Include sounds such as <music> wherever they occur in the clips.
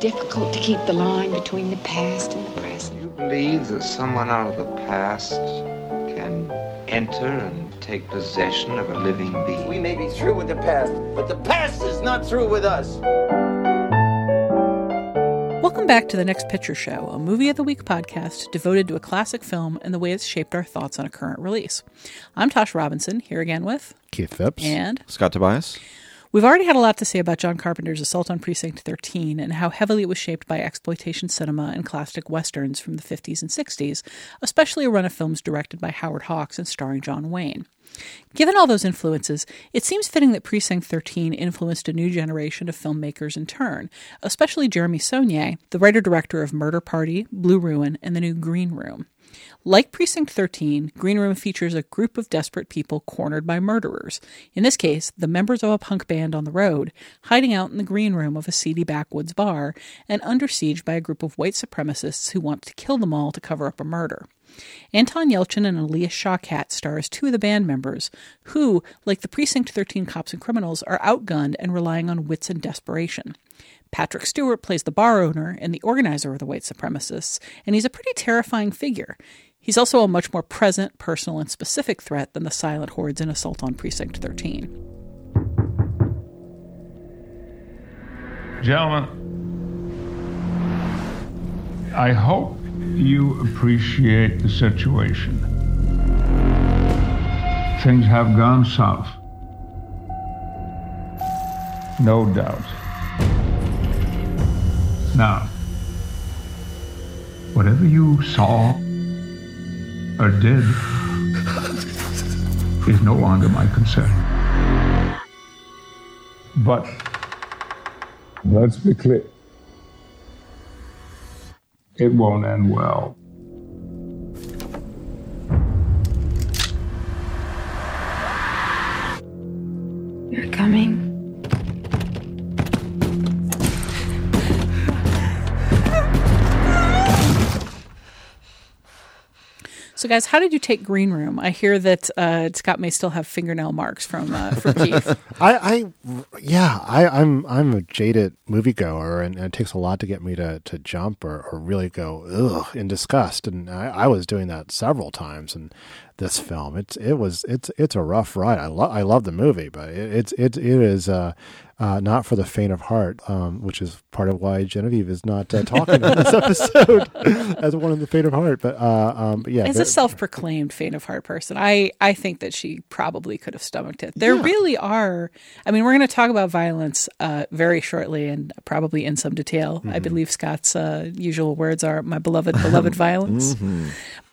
difficult to keep the line between the past and the present. Do you believe that someone out of the past can enter and take possession of a living being? We may be through with the past, but the past is not through with us. Welcome back to the Next Picture Show, a movie of the week podcast devoted to a classic film and the way it's shaped our thoughts on a current release. I'm Tasha Robinson, here again with Keith Phipps and Scott Tobias. We've already had a lot to say about John Carpenter's Assault on Precinct 13 and how heavily it was shaped by exploitation cinema and classic westerns from the 50s and 60s, especially a run of films directed by Howard Hawks and starring John Wayne. Given all those influences, it seems fitting that Precinct 13 influenced a new generation of filmmakers in turn, especially Jeremy Saulnier, the writer director of Murder Party, Blue Ruin, and The New Green Room. Like Precinct 13, Green Room features a group of desperate people cornered by murderers. In this case, the members of a punk band on the road, hiding out in the green room of a seedy backwoods bar, and under siege by a group of white supremacists who want to kill them all to cover up a murder. Anton Yelchin and Alia Shawkat star as two of the band members, who, like the Precinct 13 cops and criminals, are outgunned and relying on wits and desperation. Patrick Stewart plays the bar owner and the organizer of the white supremacists, and he's a pretty terrifying figure. He's also a much more present, personal, and specific threat than the silent hordes in Assault on Precinct 13. Gentlemen, I hope you appreciate the situation. Things have gone south. No doubt. Now, whatever you saw or did is no longer my concern. But let's be clear. It won't end well. You're coming. So, guys, how did you take Green Room? I hear that uh, Scott may still have fingernail marks from uh, from <laughs> Keith. I, I, yeah, I, I'm I'm a jaded moviegoer, and, and it takes a lot to get me to, to jump or, or really go ugh in disgust, and I, I was doing that several times, and this film, it's it was it's it's a rough ride. I love I love the movie, but it, it's it it is uh, uh, not for the faint of heart, um, which is part of why Genevieve is not uh, talking in this <laughs> episode <laughs> as one of the faint of heart. But, uh, um, but yeah, As a self-proclaimed faint of heart person, I I think that she probably could have stomached it. There Yeah. really are. I mean, we're going to talk about violence uh, very shortly and probably in some detail. I believe Scott's uh, usual words are "my beloved, beloved <laughs> violence."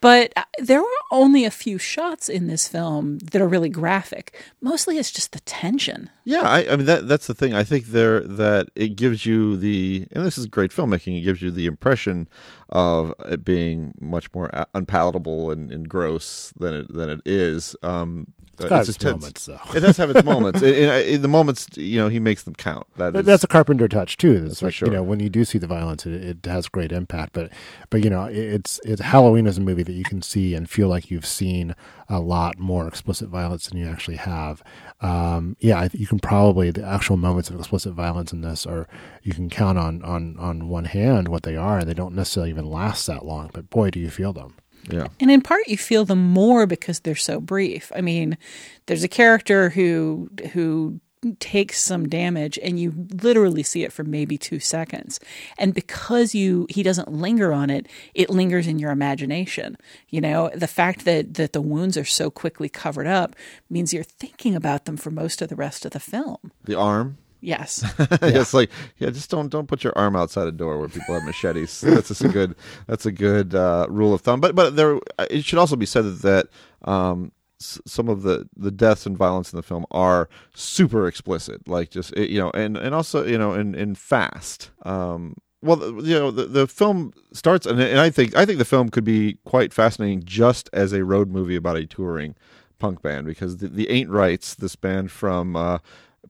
But uh, there are only a few shots in this film that are really graphic. Mostly, it's just the tension. Yeah, I, I mean that that's the thing. I think there that it gives you the and this is great filmmaking. It gives you the impression of it being much more unpalatable and, and gross than it than it is. Um, It's got it's its moments, though. It does have its <laughs> moments. In, in, in the moments, you know, he makes them count. That But that's a Carpenter touch too. It's like sure. you know when you do see the violence, it, it has great impact. But but you know it- it's it's Halloween is a movie that you can see and feel like you've seen a lot more explicit violence than you actually have. Um, yeah, you can probably the actual moments of explicit violence in this are you can count on on on one hand what they are. They don't necessarily even last that long, but boy, do you feel them. Yeah. And in part, you feel them more because they're so brief. I mean, there's a character who who takes some damage and you literally see it for maybe two seconds and because you he doesn't linger on it it lingers in your imagination you know the fact that that the wounds are so quickly covered up means you're thinking about them for most of the rest of the film The arm. Yes <laughs> it's like yeah, just don't don't put your arm outside a door where people have machetes. that's just a good <laughs> that's a good uh, rule of thumb. But but there it should also be said that, that um, s- some of the the deaths and violence in the film are super explicit, like just it- you know, and and also you know, and and fast. Um, well, you know, the, the film starts, and, and I think I think the film could be quite fascinating just as a road movie about a touring punk band because the, the Ain't Rights, this band from uh,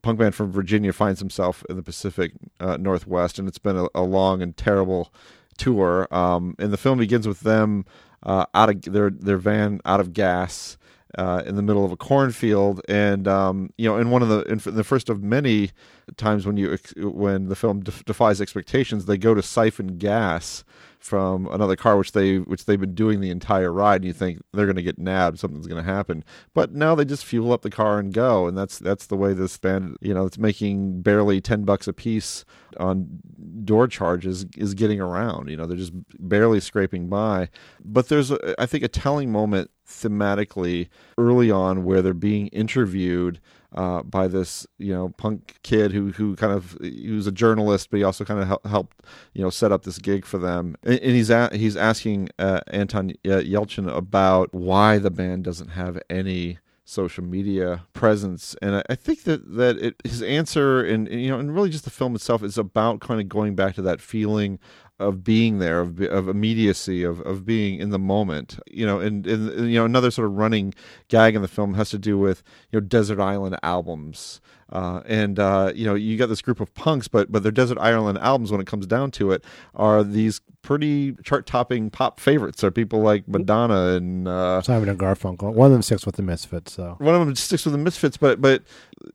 punk band from Virginia, finds himself in the Pacific uh, Northwest, and it's been a, a long and terrible tour. Um, and the film begins with them uh, out of their their van out of gas. uh, in the middle of a cornfield, and um, you know, in one of the in the first of many times when you when the film def- defies expectations, they go to siphon gas from another car, which they which they've been doing the entire ride, and you think they're going to get nabbed, something's going to happen. But now they just fuel up the car and go, and that's that's the way this band, you know, it's making barely ten bucks a piece on door charges is getting around. You know, they're just barely scraping by. But there's, a, I think, a telling moment thematically early on where they're being interviewed uh, by this you know punk kid who who kind of he was a journalist, but he also kind of helped you know set up this gig for them. And, and he's he's asking uh, Anton Yelchin about why the band doesn't have any social media presence and I, think that that it, his answer and, and, you know and really just the film itself is about kind of going back to that feeling of being there, of, of immediacy, of, of being in the moment. You know, and, and, and, you know another sort of running gag in the film has to do with you know desert island albums. Uh, and uh, you know you got this group of punks, but but their desert island albums, when it comes down to it, are these pretty chart-topping pop favorites. Are people like Madonna and uh, Simon and Garfunkel. One of them sticks with the Misfits, so one of them sticks with the Misfits. But but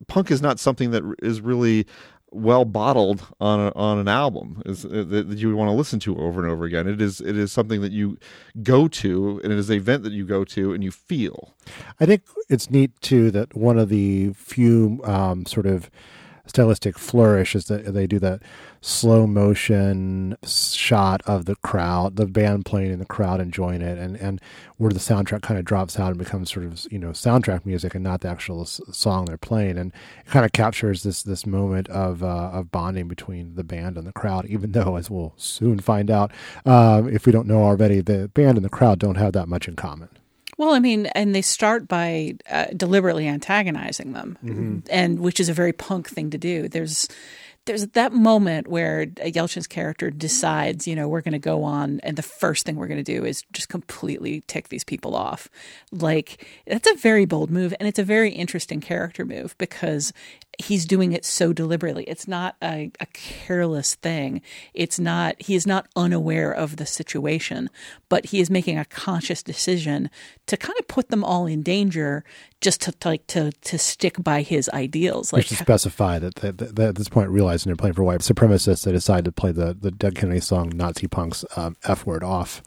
punk is not something that is really well bottled on a, on an album is uh, that you want to listen to over and over again. It is it is something that you go to, and it is an event that you go to and you feel. I think it's neat too that one of the few um, sort of stylistic flourish is that they do that slow motion shot of the crowd, the band playing in the crowd enjoying it, and and where the soundtrack kind of drops out and becomes sort of you know soundtrack music and not the actual song they're playing, and it kind of captures this this moment of uh, of bonding between the band and the crowd. Even though, as we'll soon find out, um, if we don't know already, the band and the crowd don't have that much in common. Well, I mean, and they start by uh, deliberately antagonizing them, mm-hmm. and which is a very punk thing to do. There's there's that moment where Yelchin's character decides, you know, we're going to go on, and the first thing we're going to do is just completely tick these people off. Like, that's a very bold move, and it's a very interesting character move because he's doing it so deliberately. It's not a, a, careless thing. It's not, he is not unaware of the situation, but he is making a conscious decision to kind of put them all in danger just to, like, to, to stick by his ideals. Like, to specify that, that, that, at this point, realizing they're playing for white supremacists, they decide to play the, the Dead Kennedy song Nazi Punk's um, F word off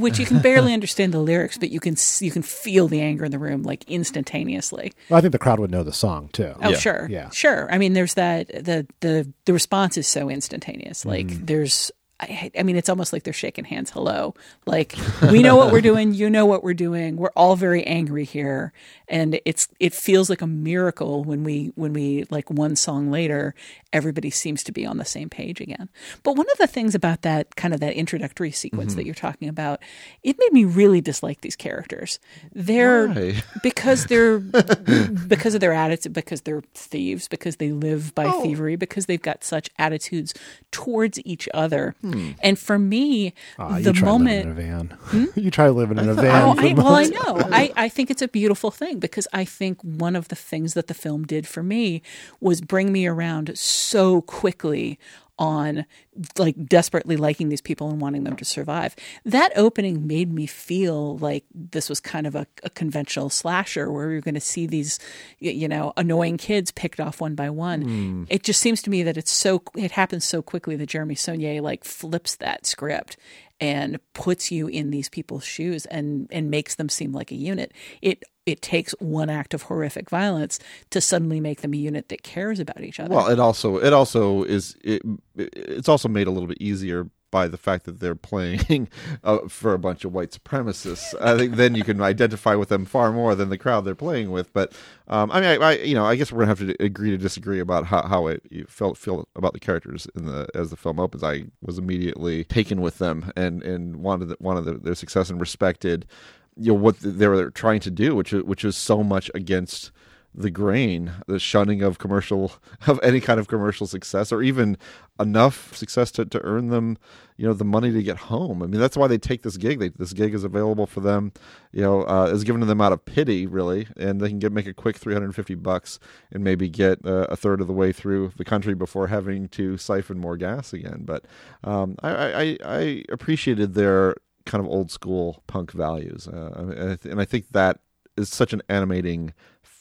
which you can barely understand the lyrics, but you can you can feel the anger in the room like instantaneously. Well, I think the crowd would know the song too. Oh, yeah. sure, yeah, sure. I mean, there's that the the the response is so instantaneous. Like mm. there's I, I, mean, it's almost like they're shaking hands. Hello. Like, we know what we're doing. You know what we're doing. We're all very angry here. And it's, it feels like a miracle when we, when we, like one song later, everybody seems to be on the same page again. But one of the things about that kind of that introductory sequence mm-hmm. that you're talking about, it made me really dislike these characters. They're, Why? <laughs> because they're, because of their attitude, because they're thieves, because they live by oh. thievery, because they've got such attitudes towards each other. Hmm. And for me, oh, the moment in a van, hmm? you try living in a <laughs> <laughs> van. Oh, I, well, I know. I, I think it's a beautiful thing because I think one of the things that the film did for me was bring me around so quickly on like desperately liking these people and wanting them to survive. That opening made me feel like this was kind of a, a conventional slasher where you're going to see these, you know, annoying kids picked off one by one. Mm. It just seems to me that it's so it happens so quickly that Jeremy Saulnier like flips that script and puts you in these people's shoes and and makes them seem like a unit. It it takes one act of horrific violence to suddenly make them a unit that cares about each other. Well, it also it also is it, it's also made a little bit easier by the fact that they're playing <laughs> uh, for a bunch of white supremacists. I think then you can identify with them far more than the crowd they're playing with. But um, I mean, I, I, you know, I guess we're gonna have to agree to disagree about how how it, you felt feel about the characters in the as the film opens. I was immediately taken with them and and wanted wanted their success and respected you know what they were trying to do, which which is so much against the grain, the shunning of commercial of any kind of commercial success, or even enough success to, to earn them, you know, the money to get home. I mean, that's why they take this gig. They, this gig is available for them, you know, uh, is given to them out of pity, really, and they can get make a quick three hundred and fifty bucks and maybe get uh, a third of the way through the country before having to siphon more gas again. But um, I, I, I appreciated their kind of old school punk values, uh, and I think that is such an animating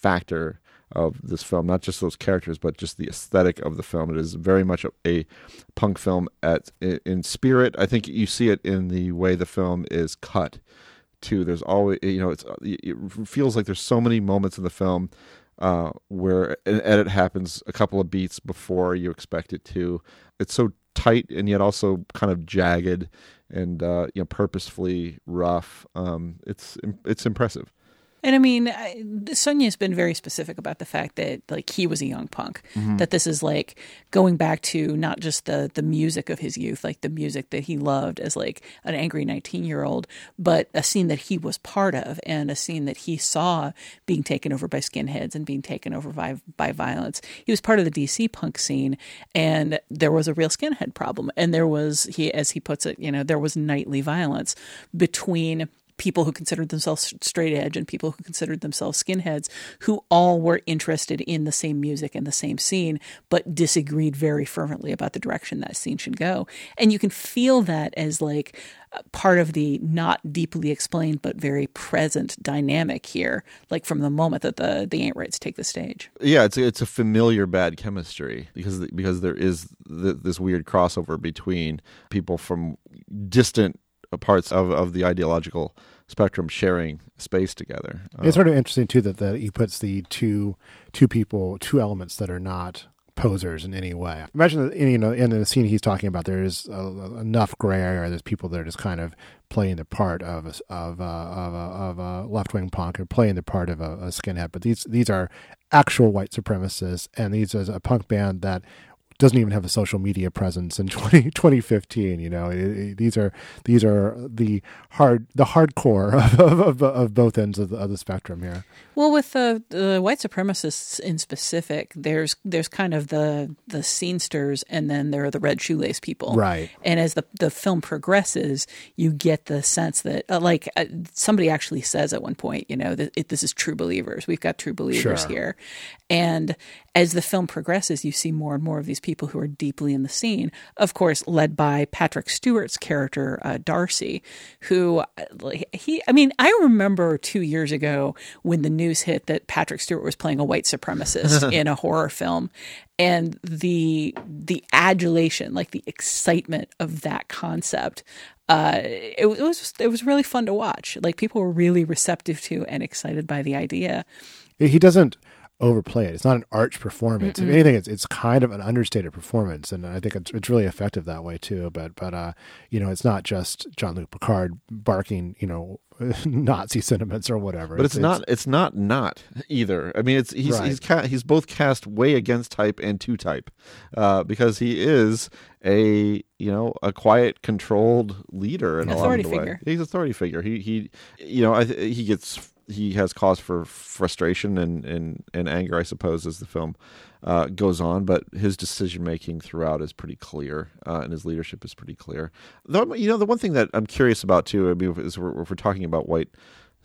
factor of this film. Not just those characters, but just the aesthetic of the film. It is very much a, a punk film at in spirit. I think you see it in the way the film is cut. Too, there's always you know it's it feels like there's so many moments in the film uh, where an edit happens a couple of beats before you expect it to. It's so tight and yet also kind of jagged and uh, you know purposefully rough. Um, it's it's impressive. And I mean, I, Saulnier's been very specific about the fact that like he was a young punk. Mm-hmm. That this is like going back to not just the the music of his youth, like the music that he loved as like an angry nineteen year old, but a scene that he was part of and a scene that he saw being taken over by skinheads and being taken over by by violence. He was part of the DC punk scene, and there was a real skinhead problem, and there was he, as he puts it, you know, there was nightly violence between people who considered themselves straight edge and people who considered themselves skinheads who all were interested in the same music and the same scene but disagreed very fervently about the direction that scene should go. And you can feel that as like uh, part of the not deeply explained but very present dynamic here like from the moment that the the ain't rights take the stage. Yeah it's a, it's a familiar bad chemistry because because there is the, this weird crossover between people from distant Uh, parts of, of the ideological spectrum sharing space together. It's sort of interesting too that, that he puts the two two people, two elements that are not posers in any way. Imagine that you know in the scene he's talking about, there is uh, enough gray area. There's people that are just kind of playing the part of a, of a, of uh, a, a left wing punk or playing the part of a, a skinhead. But these these are actual white supremacists, and these is a punk band that doesn't even have a social media presence in <laughs> 20, 2015 you know? It, it, these are these are the hard the hardcore of, of, of both ends of the, of the, spectrum here. Well with the, the white supremacists in specific there's there's kind of the the scenesters and then there are the red shoelace people. Right. And as the the film progresses you get the sense that uh, like uh, somebody actually says at one point you know that it, this is true believers. We've got true believers Sure. here. And as the film progresses, you see more and more of these people who are deeply in the scene. Of course, led by Patrick Stewart's character uh, Darcy, who uh, he. I mean, I remember two years ago when the news hit that Patrick Stewart was playing a white supremacist <laughs> in a horror film, and the the adulation, like the excitement of that concept. Uh, it, it was it was really fun to watch. Like people were really receptive to and excited by the idea. he doesn't overplay it. It's not an arch performance. If anything, it's it's kind of an understated performance, and I think it's it's really effective that way too. But but uh, you know, it's not just Jean Luc Picard barking, you know, <laughs> Nazi sentiments or whatever. But it's, not it's not not either. I mean, it's he's Right. he's ca- he's both cast way against type and to type, uh, because he is a you know a quiet, controlled leader in a lot Authority of the way. figure. He's authority figure. He he you know I th- he gets he has cause for frustration and and, and anger, I suppose, as the film uh, goes on. But his decision making throughout is pretty clear, uh, and his leadership is pretty clear. Though you know the one thing that I'm curious about too, I mean, is we're, if we're talking about white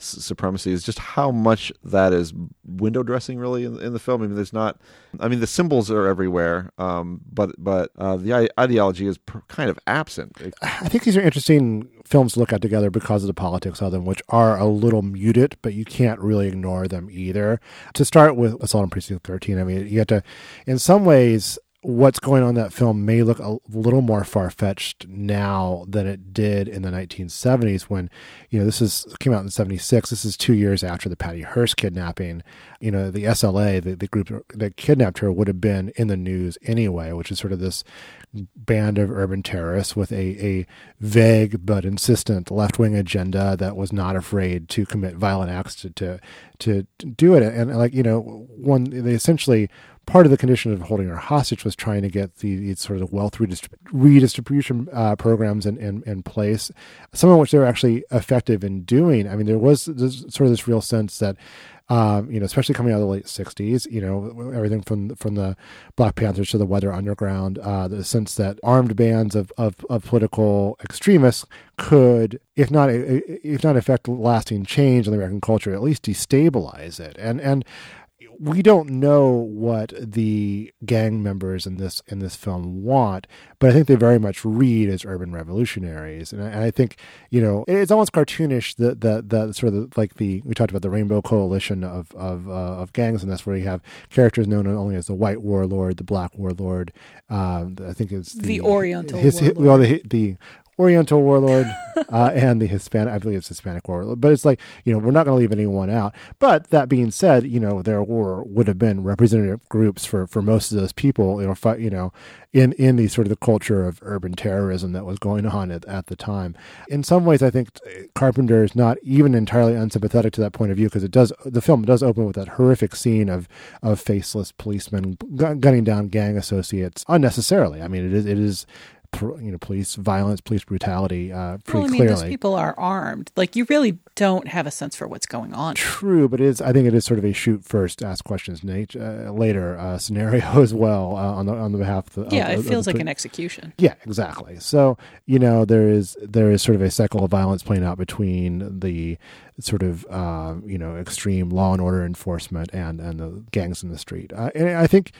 supremacy is just how much that is window dressing really in, in the film. I mean, there's not. I mean, the symbols are everywhere, um, but but uh, the ideology is pr- kind of absent. I think these are interesting films to look at together because of the politics of them, which are a little muted, but you can't really ignore them either. To start with Assault on Precinct 13, I mean, you have to, in some ways, what's going on in that film may look a little more far fetched now than it did in the 1970s when, you know, this is came out in 76. This is two years after the Patty Hearst kidnapping. You know, the SLA, the, the group that kidnapped her, would have been in the news anyway, which is sort of this band of urban terrorists with a, a vague but insistent left wing agenda that was not afraid to commit violent acts to, to, to do it. And like, you know, one, they essentially, part of the condition of holding her hostage was trying to get the, these sort of wealth redistrib- redistribution uh, programs in, in, in place, some of which they were actually effective in doing. I mean, there was this, sort of this real sense that, um, you know, especially coming out of the late '60s, you know, everything from from the Black Panthers to the Weather Underground, uh, the sense that armed bands of, of, of political extremists could, if not if not affect lasting change in the American culture, at least destabilize it. And and we don't know what the gang members in this in this film want, but I think they very much read as urban revolutionaries, and I, and I think you know it's almost cartoonish the the, the sort of the, like the we talked about the Rainbow Coalition of of uh, of gangs, and that's where you have characters known only as the White Warlord, the Black Warlord. Um, I think it's The Oriental his, Warlord. well the the Oriental warlord uh, <laughs> and the Hispanic, I believe it's Hispanic warlord. But it's like, you know, we're not going to leave anyone out. But that being said, you know, there were, would have been representative groups for, for most of those people, you know, you know, in, in the sort of the culture of urban terrorism that was going on at, at the time. In some ways, I think Carpenter is not even entirely unsympathetic to that point of view because it does, the film does open with that horrific scene of, of faceless policemen gunning down gang associates unnecessarily. I mean, it is, it is, you know, police violence, police brutality, uh, pretty well, I mean, clearly. those people are armed. Like, you really don't have a sense for what's going on. True, but it is. I think it is sort of a shoot first, ask questions Nate, uh, later uh, scenario <laughs> as well uh, on the on the behalf of the. Yeah, of, it feels the like an execution. Yeah, exactly. So you know there is there is sort of a cycle of violence playing out between the sort of uh, you know extreme law and order enforcement and and the gangs in the street. Uh, and I think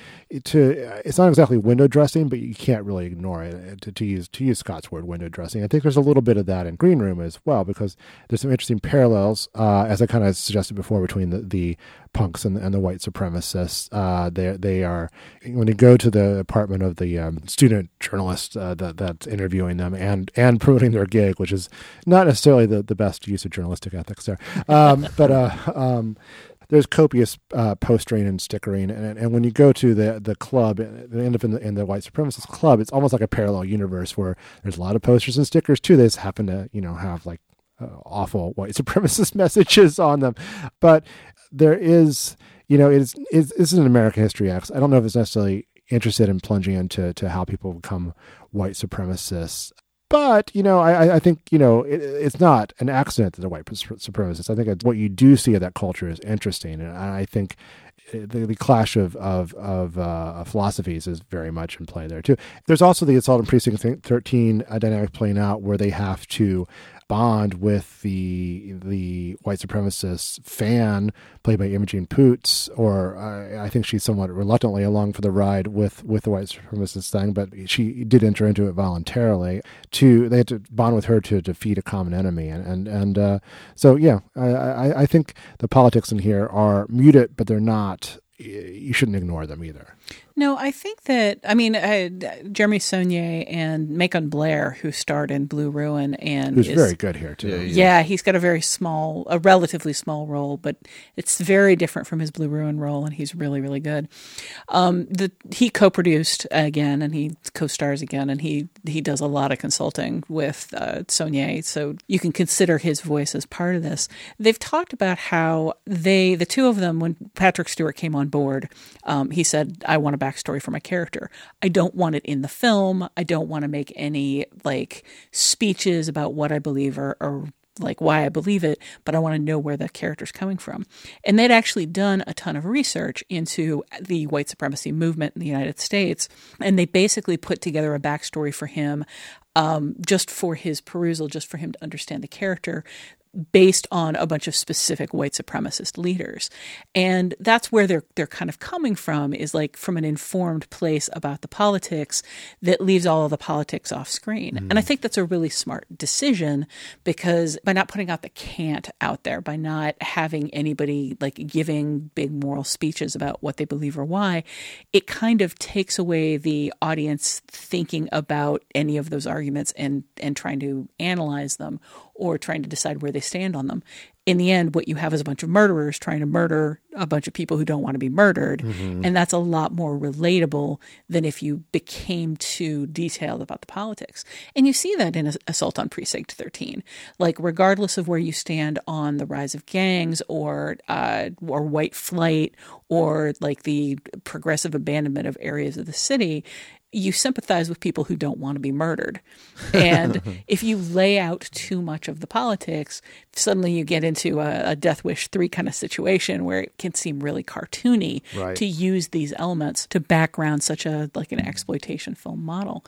to it's not exactly window dressing, but you can't really ignore it. uh, To, to use to use Scott's word, window dressing. I think there's a little bit of that in Green Room as well because there's some interesting parallels, uh, as I kind of suggested before, between the the punks and, and the white supremacists. Uh, they they are when you go to the apartment of the um, student journalist uh, that that's interviewing them and and promoting their gig, which is not necessarily the, the best use of journalistic ethics there. Um, <laughs> but uh, um, there's copious uh, postering and stickering, and, and when you go to the the club, they end up in the in the white supremacist club. It's almost like a parallel universe where there's a lot of posters and stickers too. They just happen to you know have like uh, awful white <laughs> supremacist messages on them, but there is you know it's, it's this is an American History X. I don't know if it's necessarily interested in plunging into to how people become white supremacists. But you know, I, I think you know it, it's not an accident that they're white supremacists. I think what you do see of that culture is interesting, and I think the, the clash of of, of uh, philosophies is very much in play there too. There's also the assault on precinct 13 uh, dynamic playing out where they have to bond with the the white supremacist fan played by Imogen Poots, or uh, I think she's somewhat reluctantly along for the ride with with the white supremacist thing, but she did enter into it voluntarily. To they had to bond with her to defeat a common enemy, and and and uh, so yeah, I, I I think the politics in here are muted, but they're not. You shouldn't ignore them either. No, I think that I mean uh, Jeremy Saulnier and Macon Blair, who starred in Blue Ruin, and Who's is- very good here too. Yeah, Yeah, he's got a very small, a relatively small role, but it's very different from his Blue Ruin role, and he's really, really good. Um, the he co-produced again, and he co-stars again, and he he does a lot of consulting with uh, Saulnier, so you can consider his voice as part of this. They've talked about how they, the two of them, when Patrick Stewart came on board, um, he said, "I want a backstory for my character. I don't want it in the film. I don't want to make any like speeches about what I believe or." or like why I believe it, but I want to know where the character's coming from. And they'd actually done a ton of research into the white supremacy movement in the United States, and they basically put together a backstory for him um, just for his perusal, just for him to understand the character based on a bunch of specific white supremacist leaders. And that's where they're they're kind of coming from is like from an informed place about the politics that leaves all of the politics off screen. And I mm. think that's a really smart decision because by not putting out the can't out there, by not having anybody like giving big moral speeches about what they believe or why, it kind of takes away the audience thinking about any of those arguments and and trying to analyze them or trying to decide where they stand on them. In the end, what you have is a bunch of murderers trying to murder a bunch of people who don't want to be murdered. And that's a lot more relatable than if you became too detailed about the politics. And you see that in Assault on Precinct 13. Like, regardless of where you stand on the rise of gangs or, uh, or white flight or like the progressive abandonment of areas of the city, you sympathize with people who don't want to be murdered. And <laughs> if you lay out too much of the politics, suddenly you get into a, a Death Wish 3 kind of situation where it can seem really cartoony Right. to use these elements to background such a like an exploitation film model.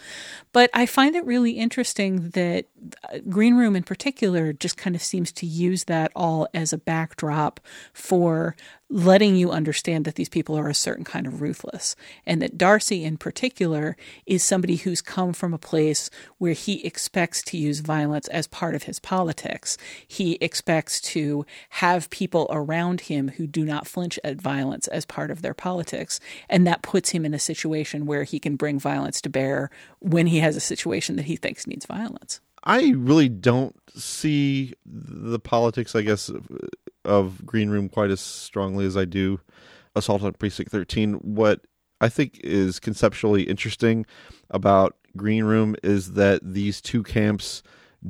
But I find it really interesting that uh, Green Room in particular just kind of seems to use that all as a backdrop for letting you understand that these people are a certain kind of ruthless. And that Darcy, in particular, is somebody who's come from a place where he expects to use violence as part of his politics. He expects to have people around him who do not flinch at violence as part of their politics. And that puts him in a situation where he can bring violence to bear when he has a situation that he thinks needs violence. I really don't see the politics, I guess, of Green Room quite as strongly as I do Assault on Precinct 13. What I think is conceptually interesting about Green Room is that these two camps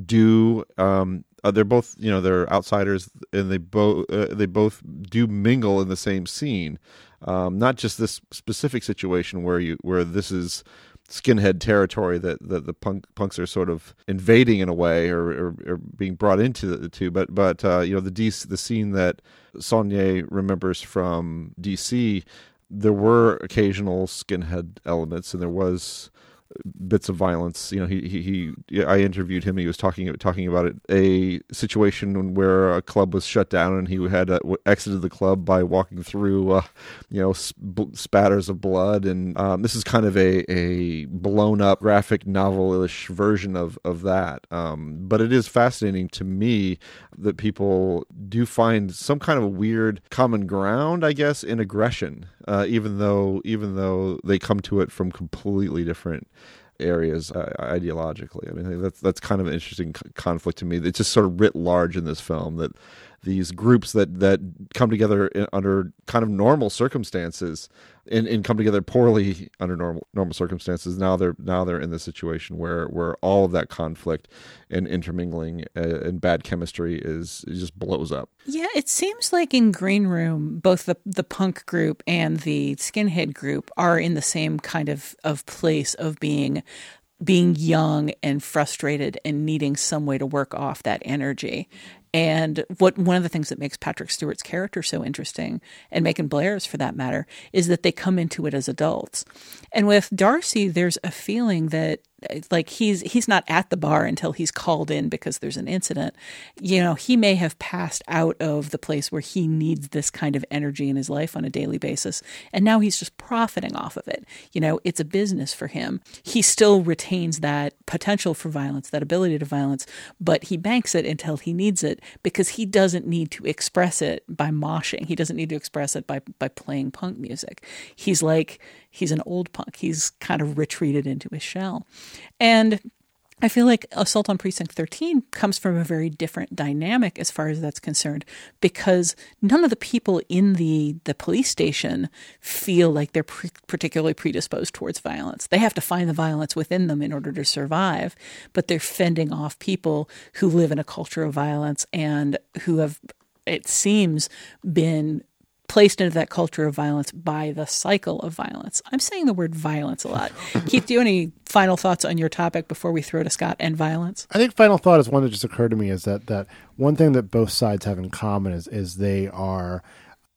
do um, uh, they're both you know they're outsiders and they both uh, they both do mingle in the same scene um, not just this specific situation where you where this is skinhead territory that, that the punk, punks are sort of invading in a way or, or, or being brought into the, two. But but uh, you know the DC, the scene that Saulnier remembers from DC, there were occasional skinhead elements, and there was bits of violence. You know, he, he, he I interviewed him. He was talking talking about it, a situation where a club was shut down, and he had uh, exited the club by walking through, uh, you know, sp- spatters of blood. And um, this is kind of a a blown up graphic novelish version of of that. Um, but it is fascinating to me that people do find some kind of weird common ground, I guess, in aggression, uh, even though even though they come to it from completely different areas uh, ideologically. I mean, that's that's kind of an interesting conflict to me. It's just sort of writ large in this film that these groups that that come together in, under kind of normal circumstances and, and come together poorly under normal normal circumstances now they're now they're in the situation where where all of that conflict and intermingling uh, and bad chemistry is just blows up yeah it seems like in green room both the the punk group and the skinhead group are in the same kind of of place of being being young and frustrated and needing some way to work off that energy. And what one of the things that makes Patrick Stewart's character so interesting, and Macon Blair's for that matter, is that they come into it as adults. And with Darcy, there's a feeling that like he's he's not at the bar until he's called in because there's an incident. You know he may have passed out of the place where he needs this kind of energy in his life on a daily basis and now he's just profiting off of it. You know it's a business for him. He still retains that potential for violence that ability to violence but he banks it until he needs it because he doesn't need to express it by moshing. He doesn't need to express it by by playing punk music. He's like he's an old punk. He's kind of retreated into his shell. And I feel like Assault on Precinct 13 comes from a very different dynamic as far as that's concerned because none of the people in the, the police station feel like they're pre- particularly predisposed towards violence. They have to find the violence within them in order to survive, but they're fending off people who live in a culture of violence and who have, it seems, been placed into that culture of violence by the cycle of violence. I'm saying the word violence a lot. <laughs> Keith, do you have any final thoughts on your topic before we throw to Scott and violence? I think final thought is one that just occurred to me is that that one thing that both sides have in common is is they are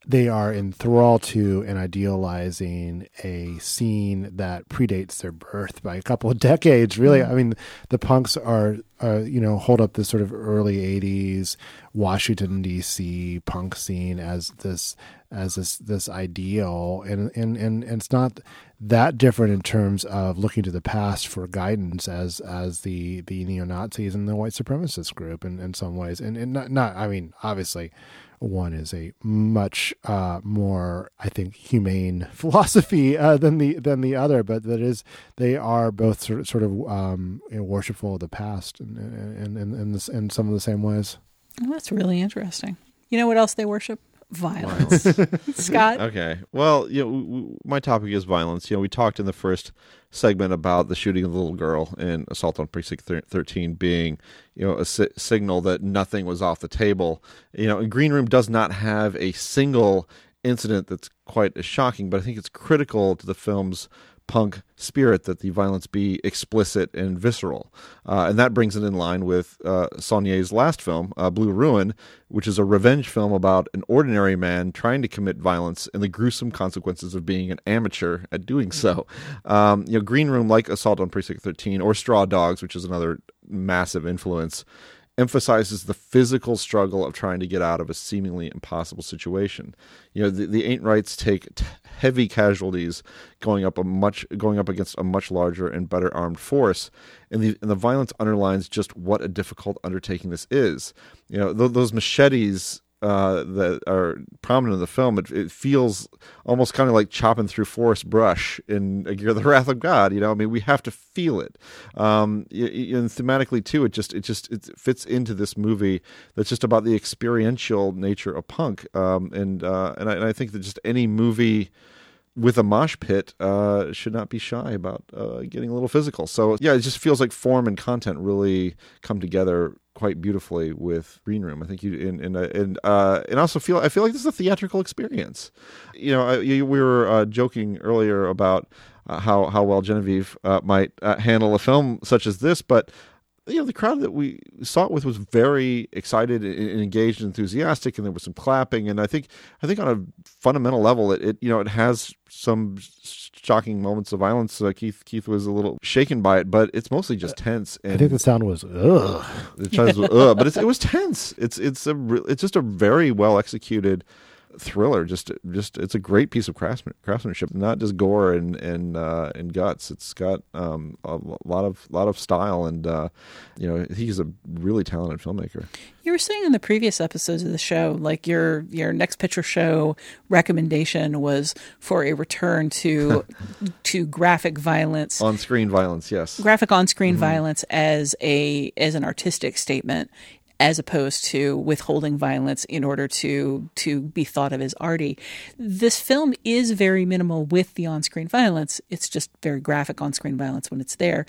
they are enthralled to and idealizing a scene that predates their birth by a couple of decades. Really, mm-hmm. I mean, the punks are, uh, you know, hold up this sort of early '80s Washington D.C. punk scene as this as this this ideal, and and and, and it's not that different in terms of looking to the past for guidance as as the the neo Nazis and the white supremacist group in, in some ways, and and not not I mean obviously one is a much uh, more, I think, humane <laughs> philosophy uh, than the than the other, but that is they are both sort of, sort of um, you know, worshipful of the past and in, in, in, in, some of the same ways. Well, that's really interesting. You know what else they worship? violence. <laughs> Scott? Okay. Well, you know, my topic is violence. You know, we talked in the first segment about the shooting of the little girl in Assault on Precinct 13 being, you know, a si- signal that nothing was off the table. You know, Green Room does not have a single incident that's quite as shocking, but I think it's critical to the film's punk spirit that the violence be explicit and visceral. Uh, and that brings it in line with uh, Saulnier's last film, uh, Blue Ruin, which is a revenge film about an ordinary man trying to commit violence and the gruesome consequences of being an amateur at doing so. Um, you know, Green Room, like Assault on Precinct 13 or Straw Dogs, which is another massive influence, emphasizes the physical struggle of trying to get out of a seemingly impossible situation. You know, the, the ain't rights take t- heavy casualties going up a much going up against a much larger and better armed force, and the and the violence underlines just what a difficult undertaking this is. You know, th- those machetes uh, that are prominent in the film, it, it feels almost kind of like chopping through forest brush in Aguirre the Wrath of God. You know, I mean, we have to feel it. Um, and thematically too, it just it just it fits into this movie that's just about the experiential nature of punk. Um, and uh, and I, and I think that just any movie with a mosh pit uh, should not be shy about uh, getting a little physical. So yeah, it just feels like form and content really come together quite beautifully with Green Room. I think you and and uh, and, uh, and also feel I feel like this is a theatrical experience. You know, I, we were uh, joking earlier about uh, how how well Genevieve uh, might uh, handle a film such as this, but you know the crowd that we saw it with was very excited and engaged and enthusiastic and there was some clapping and i think i think on a fundamental level it, it you know it has some shocking moments of violence uh, keith keith was a little shaken by it but it's mostly just tense and I think the sound was ugh. the was, ugh, but it's, it was tense it's it's a it's just a very well executed thriller. Just just it's a great piece of craftsman, craftsmanship not just gore and and uh, and guts. It's got um, a lot of lot of style and uh, you know he's a really talented filmmaker. You were saying in the previous episodes of the show, like your your next picture show recommendation was for a return to <laughs> to graphic violence, on screen violence yes. Graphic on screen violence as a as an artistic statement, as opposed to withholding violence in order to to be thought of as arty. This film is very minimal with the on screen violence. It's just very graphic on screen violence when it's there.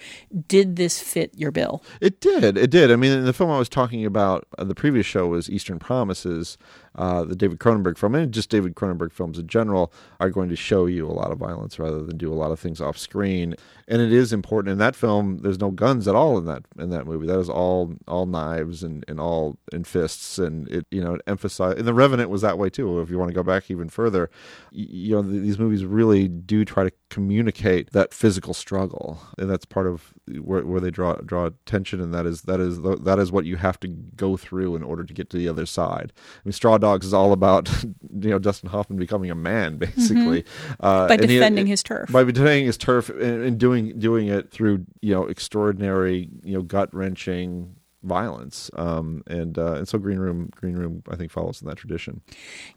Did this fit your bill? It did. It did. I mean, the film I was talking about, uh, the previous show was Eastern Promises, uh, the David Cronenberg film, and just David Cronenberg films in general are going to show you a lot of violence rather than do a lot of things off screen. And it is important in that film. There's no guns at all in that in that movie. That is all all knives and, and all in fists, and it you know it emphasized. And The Revenant was that way too. If you want to go back even further, you know these movies really do try to communicate that physical struggle, and that's part of where, where they draw draw attention. And that is that is that is what you have to go through in order to get to the other side. I mean, Straw Dogs is all about <laughs> you know Dustin Hoffman becoming a man, basically, uh, By and he- defending his turf. by defending his turf and, and doing doing it through you know extraordinary you know gut wrenching violence um and uh and so green room green room i think follows in that tradition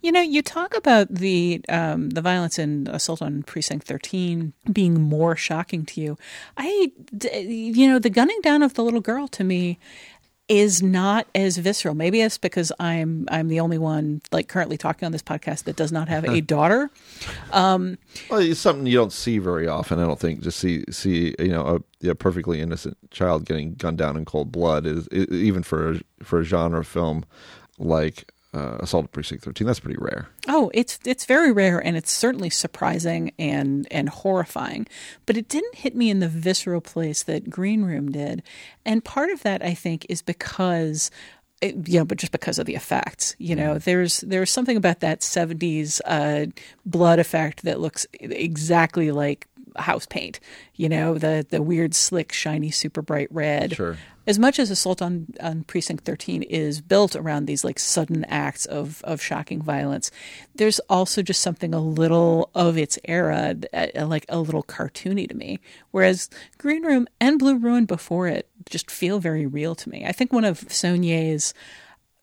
You know, you talk about the um, the violence in Assault on Precinct 13 being more shocking to you. I you know, the gunning down of the little girl to me is not as visceral. Maybe it's because I'm I'm the only one like currently talking on this podcast that does not have a uh-huh. daughter. Um, well it's something you don't see very often i don't think just see see you know a, a perfectly innocent child getting gunned down in cold blood is, i even for a, for a genre film like uh, assault precinct 13 that's pretty rare Oh, it's it's very rare and it's certainly surprising and and horrifying. But it didn't hit me in the visceral place that Green Room did. And part of that I think is because it, you know, but just because of the effects, you know, there's there's something about that '70s uh, blood effect that looks exactly like house paint. You know, the the weird, slick, shiny, super bright red. Sure. As much as Assault on, on Precinct 13 is built around these like sudden acts of, of shocking violence, there's also just something a little of its era, uh, like a little cartoony to me. Whereas Green Room and Blue Ruin before it just feel very real to me. I think one of Saulnier's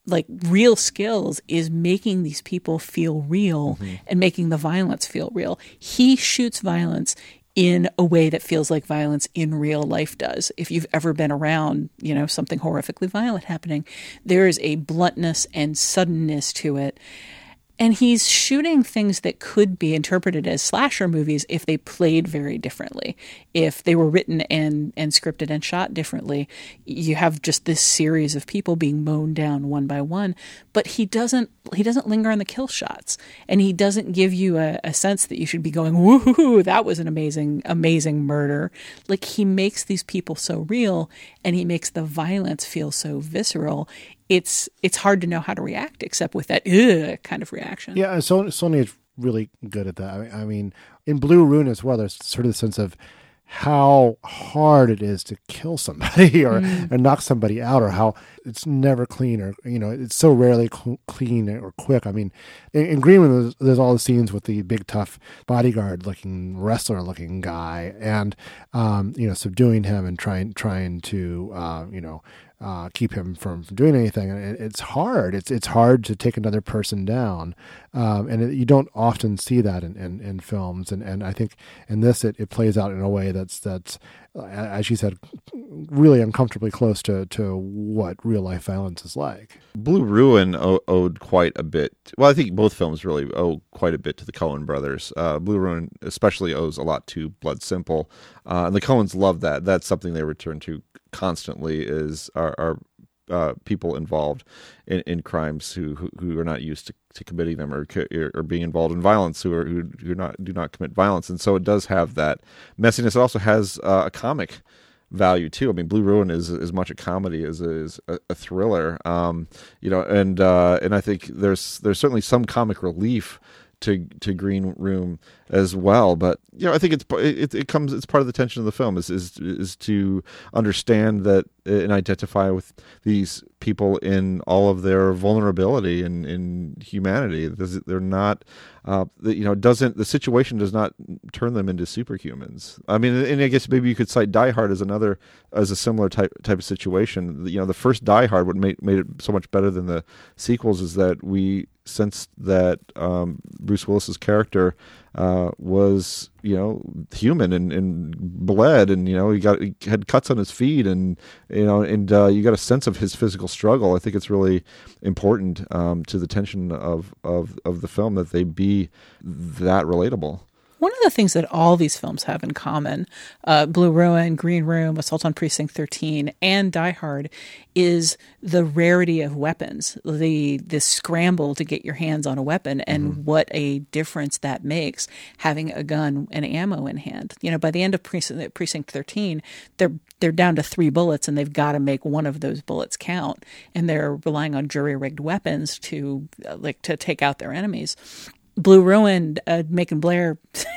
like real skills is making these people feel real and making the violence feel real. He shoots violence in a way that feels like violence in real life does. If you've ever been around, you know, something horrifically violent happening, there is a bluntness and suddenness to it. And he's shooting things that could be interpreted as slasher movies if they played very differently. If they were written and, and scripted and shot differently, you have just this series of people being mown down one by one. But he doesn't he doesn't linger on the kill shots. And he doesn't give you a, a sense that you should be going, woohoo, that was an amazing, amazing murder. Like he makes these people so real and he makes the violence feel so visceral it's it's hard to know how to react except with that kind of reaction. Yeah, so Saulnier is really good at that. I mean, I mean, in Blue Ruin as well, there's sort of the sense of how hard it is to kill somebody <laughs> or, or knock somebody out, or how it's never clean or you know it's so rarely cl- clean or quick. I mean, in, in there's, there's all the scenes with the big tough bodyguard looking wrestler looking guy, and um, you know subduing him and trying trying to uh, you know uh, keep him from, from doing anything. And it, it's hard. It's it's hard to take another person down, um, and it, you don't often see that in, in, in, films. And, and I think in this, it, it plays out in a way that's that's as you said, really uncomfortably close to to what real life violence is like. Blue Ruin owed quite a bit. Well, I think both films really owe quite a bit to the Coen brothers. Uh, Blue Ruin especially owes a lot to Blood Simple, uh, and the Coens love that. That's something they return to constantly is are, are uh, people involved in, in crimes who, who, who are not used to, to committing them or or being involved in violence who are who do not do not commit violence and so it does have that messiness. It also has uh, a comic value too. I mean, Blue Ruin is as much a comedy as is a, a thriller. Um, you know, and uh, and I think there's there's certainly some comic relief to to Green Room as well. But you know, I think it's it, it comes it's part of the tension of the film is is is to understand that and identify with these people in all of their vulnerability and in humanity. They're not, uh, you know, doesn't the situation does not turn them into superhumans. I mean, and I guess maybe you could cite Die Hard as another as a similar type type of situation. You know, the first Die Hard, what made made it so much better than the sequels is that we sensed that um, Bruce Willis's character uh, was you know human and, and bled and you know he got he had cuts on his feet and you know and uh, you got a sense of his physical struggle. I think it's really important um, to the tension of, of of the film that they be that relatable. One of the things that all these films have in common, uh, Blue Ruin, Green Room, Assault on Precinct 13, and Die Hard, is the rarity of weapons, the the scramble to get your hands on a weapon, and mm-hmm. what a difference that makes having a gun and ammo in hand. You know, by the end of Precinct, Precinct 13, they're they're down to three bullets, and they've got to make one of those bullets count, and they're relying on jury rigged weapons to uh, like to take out their enemies. Blue Ruin, uh, Macon Blair. <laughs>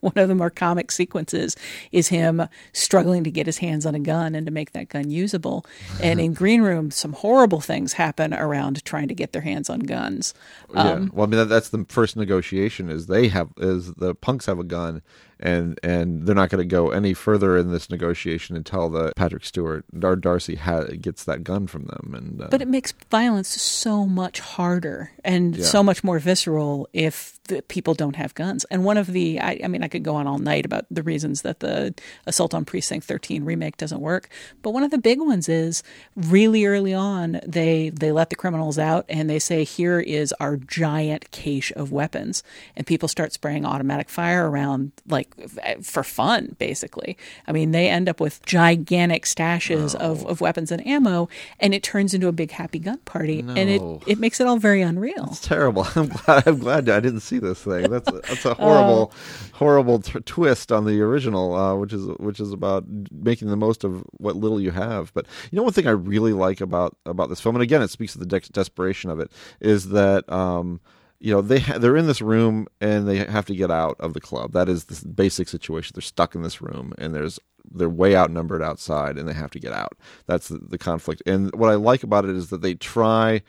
one of the more comic sequences is him struggling to get his hands on a gun and to make that gun usable. and in Green Room, some horrible things happen around trying to get their hands on guns. Um, yeah. Well, I mean, that's the first negotiation is they have, is the punks have a gun and and they're not going to go any further in this negotiation until the Patrick Stewart Dar- Darcy ha- gets that gun from them. And uh, but it makes violence so much harder and yeah. so much more visceral if the people don't have guns. And one of the I, I mean I could go on all night about the reasons that the Assault on Precinct 13 remake doesn't work, but one of the big ones is really early on they they let the criminals out and they say here is our giant cache of weapons and people start spraying automatic fire around like like for fun, basically. I mean, they end up with gigantic stashes no. of, of weapons and ammo, and it turns into a big happy gun party, no. and it, it makes it all very unreal. It's terrible. <laughs> I'm glad I'm glad I didn't see this thing. That's a, that's a <laughs> horrible, uh, horrible t- twist on the original, uh, which is which is about making the most of what little you have. But you know, one thing I really like about about this film, and again, it speaks to the de- desperation of it, is that. Um, you know they ha- they're in this room and they have to get out of the club. That is the basic situation. They're stuck in this room and there's they're way outnumbered outside and they have to get out. That's the, the conflict. And what I like about it is that they try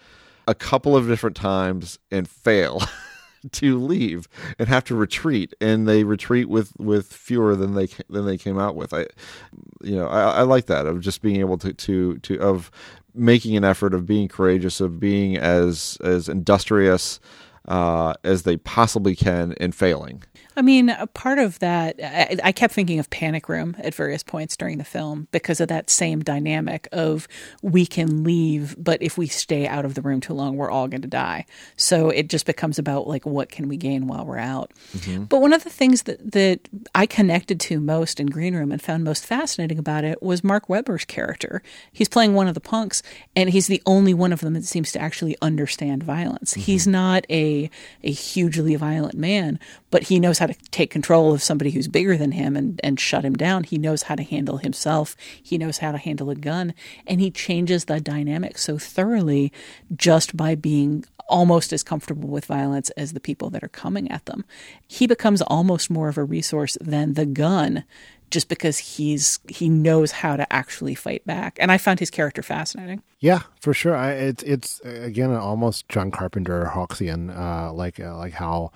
a couple of different times and fail. <laughs> to leave and have to retreat, and they retreat with, with fewer than they than they came out with. I, you know, I, I like that of just being able to to to of making an effort of being courageous, of being as as industrious uh, as they possibly can and failing. I mean, a part of that, I, I, kept thinking of Panic Room at various points during the film because of that same dynamic of we can leave, but if we stay out of the room too long, we're all going to die. So it just becomes about like what can we gain while we're out. Mm-hmm. But one of the things that that I connected to most in Green Room and found most fascinating about it was Mark Webber's character. He's playing one of the punks, and he's the only one of them that seems to actually understand violence. Mm-hmm. He's not a a hugely violent man, but he knows how how to take control of somebody who's bigger than him and, and shut him down. He knows how to handle himself. He knows how to handle a gun. And he changes the dynamic so thoroughly just by being almost as comfortable with violence as the people that are coming at them. He becomes almost more of a resource than the gun just because he's he knows how to actually fight back. And I found his character fascinating. Yeah, for sure. I, it's it's again almost John Carpenter Hawksian, uh, like uh, like how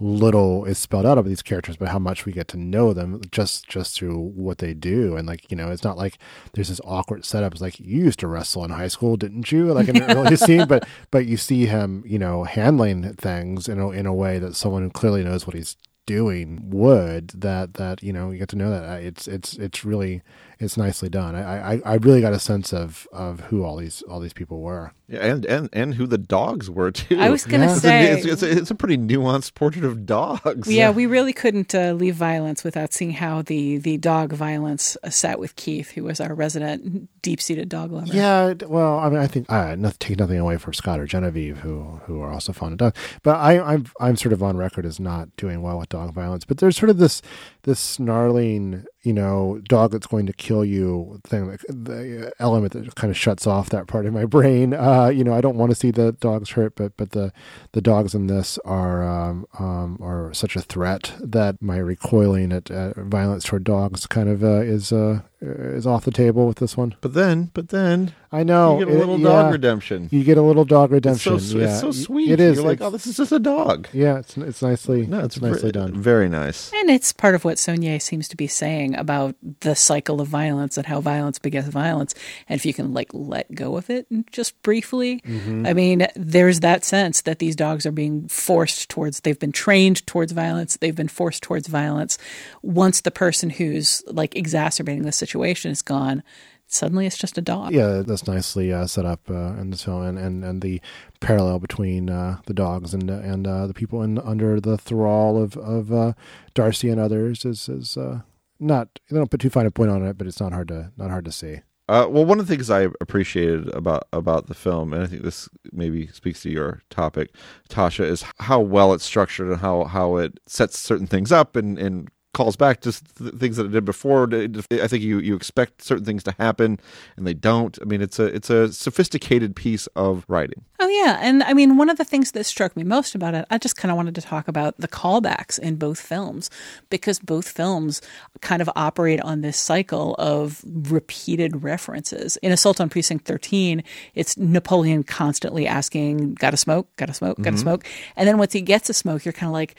little is spelled out of these characters, but how much we get to know them just just through what they do. And like you know, it's not like there's this awkward setup. It's like you used to wrestle in high school, didn't you? Like in the early scene, <laughs> but but you see him, you know, handling things in a, in a way that someone who clearly knows what he's doing would that that you know you get to know that it's it's it's really it's nicely done. I, I I really got a sense of of who all these all these people were. Yeah, and and and who the dogs were too. I was gonna Yeah. say, it's, it's, a, it's a pretty nuanced portrait of dogs. yeah, we really couldn't uh, leave violence without seeing how the the dog violence uh, sat with Keith, who was our resident deep seated dog lover. Yeah, well, I mean, I think uh, not take nothing away from Scott or Genevieve, who who are also fond of dogs, but I, I'm I'm sort of on record as not doing well with dog violence. But there's sort of this this snarling, you know, dog that's going to kill you thing, like the element that kind of shuts off that part of my <laughs> brain. Uh, you know, I don't want to see the dogs hurt, but but the the dogs in this are um, um, are such a threat that my recoiling at, at violence toward dogs kind of uh, is uh, is off the table with this one. But then, but then I know you get a it- little yeah. dog redemption. You get a little dog It's redemption. so, yeah. it's so sweet. It is. You're like, oh, this is just a dog. yeah, it's it's nicely. No, it's, it's nicely ve- done. Very nice. And it's part of what Saulnier seems to be saying about the cycle of violence and how violence begets violence. And if you can like let go of it and just briefly, Mm-hmm. I mean, there's that sense that these dogs are being forced towards, they've been trained towards violence, they've been forced towards violence. Once the person who's like exacerbating the situation is gone, suddenly it's just a dog. Yeah, that's nicely uh, set up uh, in this film, and, and, and the parallel between uh, the dogs and and uh, the people in under the thrall of of uh, Darcy and others is is uh, not. They don't put too fine a point on it, but it's not hard to not hard to see. Uh, well, one of the things I appreciated about about the film, and I think this maybe speaks to your topic, Tasha, is how well it's structured and how how it sets certain things up and and calls back to th- things that it did before. I think you you expect certain things to happen and they don't. I mean, it's a it's a sophisticated piece of writing. Oh yeah, and I mean one of the things that struck me most about it, I just kind of wanted to talk about the callbacks in both films because both films kind of operate on this cycle of repeated references. In Assault on Precinct 13, it's Napoleon constantly asking, "Got to smoke? Got to smoke? Got to mm-hmm. smoke?" And then once he gets a smoke, you're kind of like,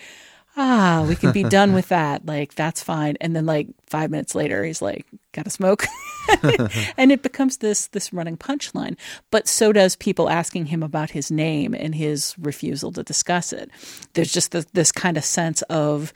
"Ah, we can be <laughs> done with that. Like that's fine." And then like 5 minutes later, he's like, "Got to smoke?" <laughs> and it becomes this this running punchline. But so does people asking him about his name and his refusal to discuss it. There's just this, this kind of sense of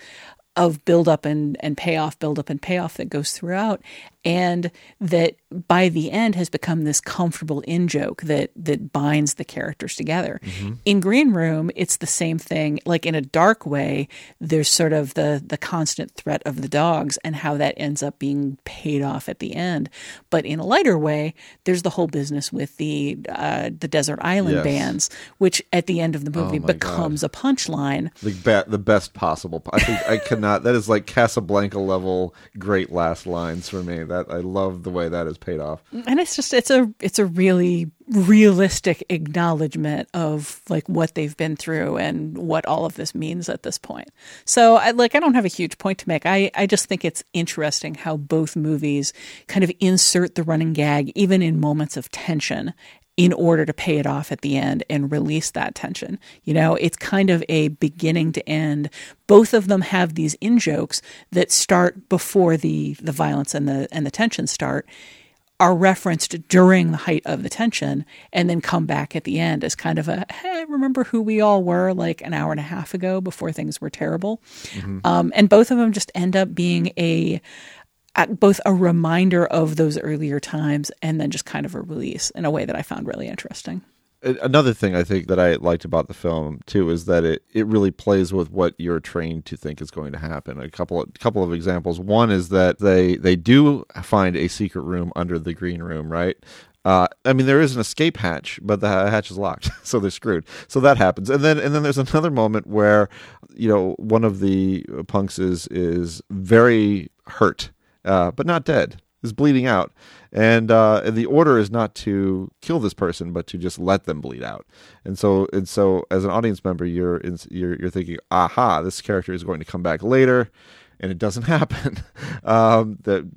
of build up and, and payoff, build up and payoff that goes throughout, and that by the end has become this comfortable in joke that that binds the characters together. In Green Room, it's the same thing. Like in a dark way, there's sort of the the constant threat of the dogs and how that ends up being paid off at the end. But in a lighter way, there's the whole business with the uh, the desert island Yes. bands, which at the end of the movie my God. becomes a punchline. The be- the best possible. I think I cannot. That is like Casablanca level great last lines for me. That I love the way that is paid off. and it's just it's a it's a really realistic acknowledgement of like what they've been through and what all of this means at this point so i like i don't have a huge point to make i i just think it's interesting how both movies kind of insert the running gag even in moments of tension in order to pay it off at the end and release that tension. You know, it's kind of a beginning to end. Both of them have these in jokes that start before the the violence and the and the tension start are referenced during the height of the tension and then come back at the end as kind of a hey remember who we all were like an hour and a half ago before things were terrible um, and both of them just end up being a at both a reminder of those earlier times and then just kind of a release in a way that I found really interesting. another thing I think that I liked about the film too is that it, it really plays with what you're trained to think is going to happen. A couple of, couple of examples. One is that they they do find a secret room under the green room, right? Uh, I mean, there is an escape hatch, but the hatch is locked, <laughs> so they're screwed. So that happens, and then and then there's another moment where, you know, one of the punks is is very hurt, uh, but not dead, is bleeding out, and uh, the order is not to kill this person, but to just let them bleed out. And so and so, as an audience member, you're in, you're you're thinking, aha, this character is going to come back later, and it doesn't <laughs> happen. um, the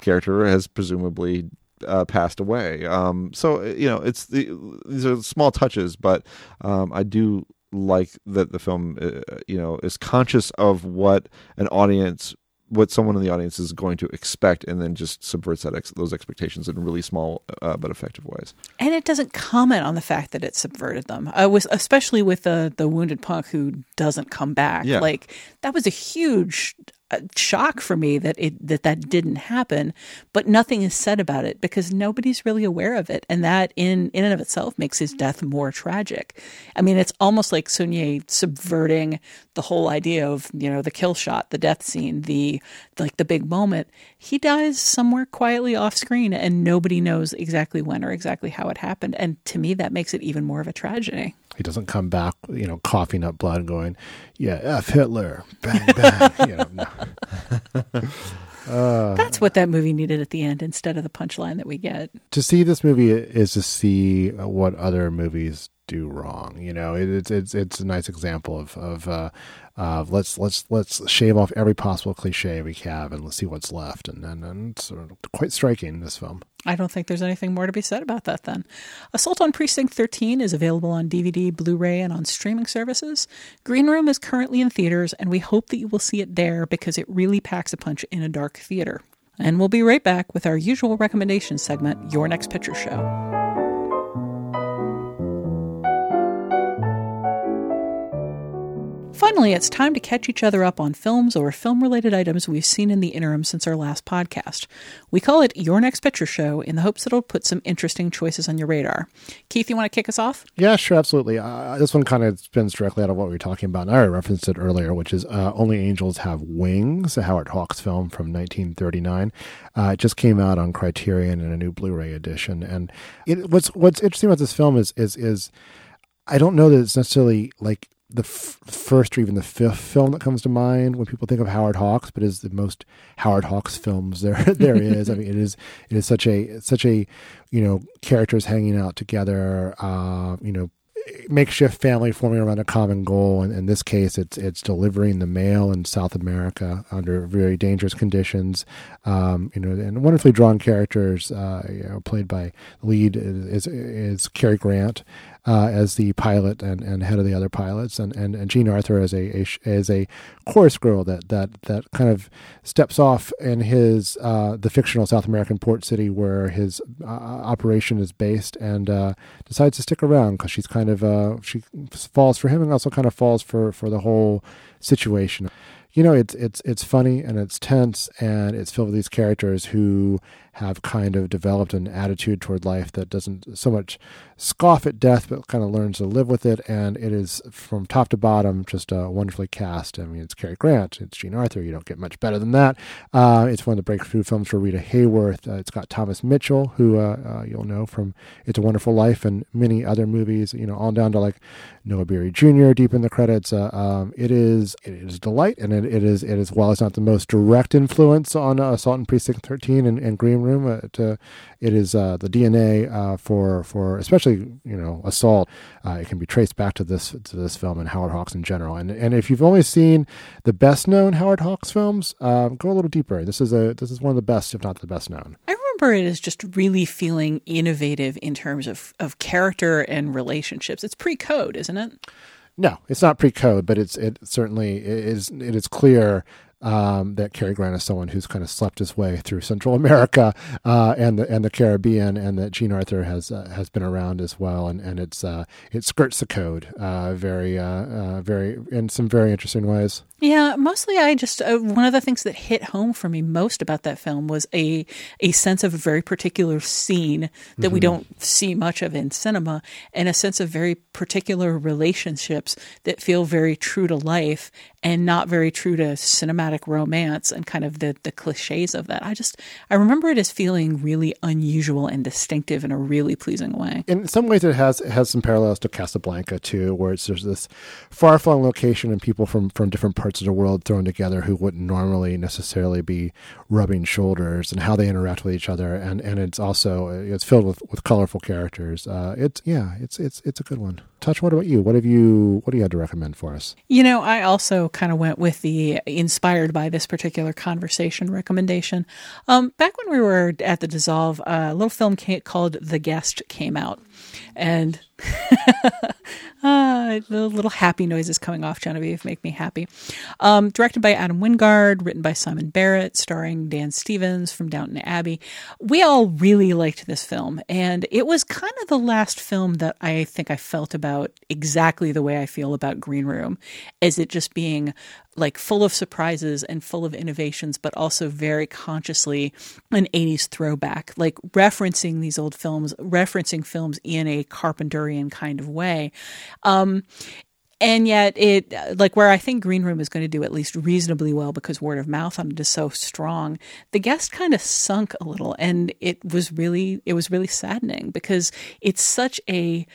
character has presumably uh, passed away. Um, so you know, it's the, these are small touches, but um, I do like that the film, uh, you know, is conscious of what an audience, what someone in the audience is going to expect, and then just subverts that ex- those expectations in really small uh, but effective ways. And it doesn't comment on the fact that it subverted them. I was especially with the the wounded punk who doesn't come back. Yeah. Like that was a huge a shock for me that it that that didn't happen but nothing is said about it because nobody's really aware of it. And that in in and of itself makes his death more tragic. I mean it's almost like Saulnier subverting the whole idea of you know the kill shot the death scene the like the big moment. He dies somewhere quietly off screen and nobody knows exactly when or exactly how it happened. And to me that makes it even more of a tragedy he doesn't come back, you know, coughing up blood, going, "Yeah, f Hitler, bang bang." <laughs> you know, no. uh, <laughs> That's what that movie needed at the end, instead of the punchline that we get. To see this movie is to see what other movies do wrong. You know, it, it's it's it's a nice example of of uh, uh, let's let's let's shave off every possible cliche we have and let's see what's left. And and, and it's quite striking in this film. I don't think there's anything more to be said about that then. Assault on Precinct 13 is available on DVD, Blu ray, and on streaming services. Green Room is currently in theaters, and we hope that you will see it there because it really packs a punch in a dark theater. And we'll be right back with our usual recommendation segment, Your Next Picture Show. Finally, it's time to catch each other up on films or film related items we've seen in the interim since our last podcast. We call it Your Next Picture Show in the hopes that it'll put some interesting choices on your radar. Keith, you want to kick us off? Yeah, sure, absolutely. Uh, this one kind of spins directly out of what we were talking about, and I referenced it earlier, which is uh, Only Angels Have Wings, a Howard Hawks film from 1939. Uh, it just came out on Criterion in a new Blu-ray edition, and it, what's what's interesting about this film is is is I don't know that it's necessarily like the f- first or even the fifth film that comes to mind when people think of Howard Hawks, but is the most Howard Hawks films there <laughs> there is. I mean, it is it is such a such a you know characters hanging out together. Uh, you know, makeshift family forming around a common goal. And in this case, it's it's delivering the mail in South America under very dangerous conditions. Um, you know, and wonderfully drawn characters. Uh, you know, played by lead is is, is Cary Grant uh, as the pilot and, and head of the other pilots, and, and, and Jean Arthur as a, a as a chorus girl that that that kind of steps off in his uh, the fictional South American port city where his uh, operation is based, and uh, decides to stick around because she's kind of uh, she falls for him and also kind of falls for for the whole situation. You know it's it's it's funny and it's tense and it's filled with these characters who have kind of developed an attitude toward life that doesn't so much scoff at death, but kind of learns to live with it. And it is from top to bottom just uh, wonderfully cast. I mean, it's Cary Grant, it's Jean Arthur. You don't get much better than that. Uh, it's one of the breakthrough films for Rita Hayworth. Uh, it's got Thomas Mitchell, who uh, uh, you'll know from It's a Wonderful Life and many other movies. You know, all down to like Noah Beery Jr. deep in the credits. Uh, um, it is it is delight, and it, it is it is while it's not the most direct influence on Assault and Precinct 13 and, and Green Room. Uh, to, it is uh, the DNA uh, for for especially you know assault. Uh, it can be traced back to this to this film and Howard Hawks in general. And and if you've only seen the best known Howard Hawks films, um, go a little deeper. This is a this is one of the best, if not the best known. I remember it as just really feeling innovative in terms of of character and relationships. It's pre code, isn't it? No, it's not pre-code, but it's it certainly is it is clear um, that Cary Grant is someone who's kind of slept his way through Central America uh, and the and the Caribbean, and that Jean Arthur has uh, has been around as well, and and it's uh, it skirts the code uh, very uh, uh, very in some very interesting ways. Yeah, mostly I just uh, one of the things that hit home for me most about that film was a a sense of a very particular scene that we don't see much of in cinema, and a sense of very particular relationships that feel very true to life and not very true to cinematic romance and kind of the the cliches of that. I just I remember it as feeling really unusual and distinctive in a really pleasing way. in some ways it has it has some parallels to Casablanca too, where it's there's this far flung location and people from from different parts of the world thrown together who wouldn't normally necessarily be rubbing shoulders and how they interact with each other, and and it's also it's filled with with colorful characters. Uh, it's yeah, it's it's it's a good one. Tasha. What about you? What have you what do you have to recommend for us? You know, I also kind of went with the inspired by this particular conversation recommendation. Um, back when we were at the Dissolve, a little film ca- called The Guest came out. And <laughs> <laughs> ah, the little happy noises coming off Genevieve make me happy. Um, directed by Adam Wingard, written by Simon Barrett, starring Dan Stevens from Downton Abbey. We all really liked this film, and it was kind of the last film that I think I felt about exactly the way I feel about Green Room, as it just being like full of surprises and full of innovations, but also very consciously an 80s throwback, like referencing these old films, referencing films in a Carpenterian kind of way. Um, and yet it like where i think green room is going to do at least reasonably well because word of mouth on it is so strong the guest kind of sunk a little and it was really it was really saddening because it's such a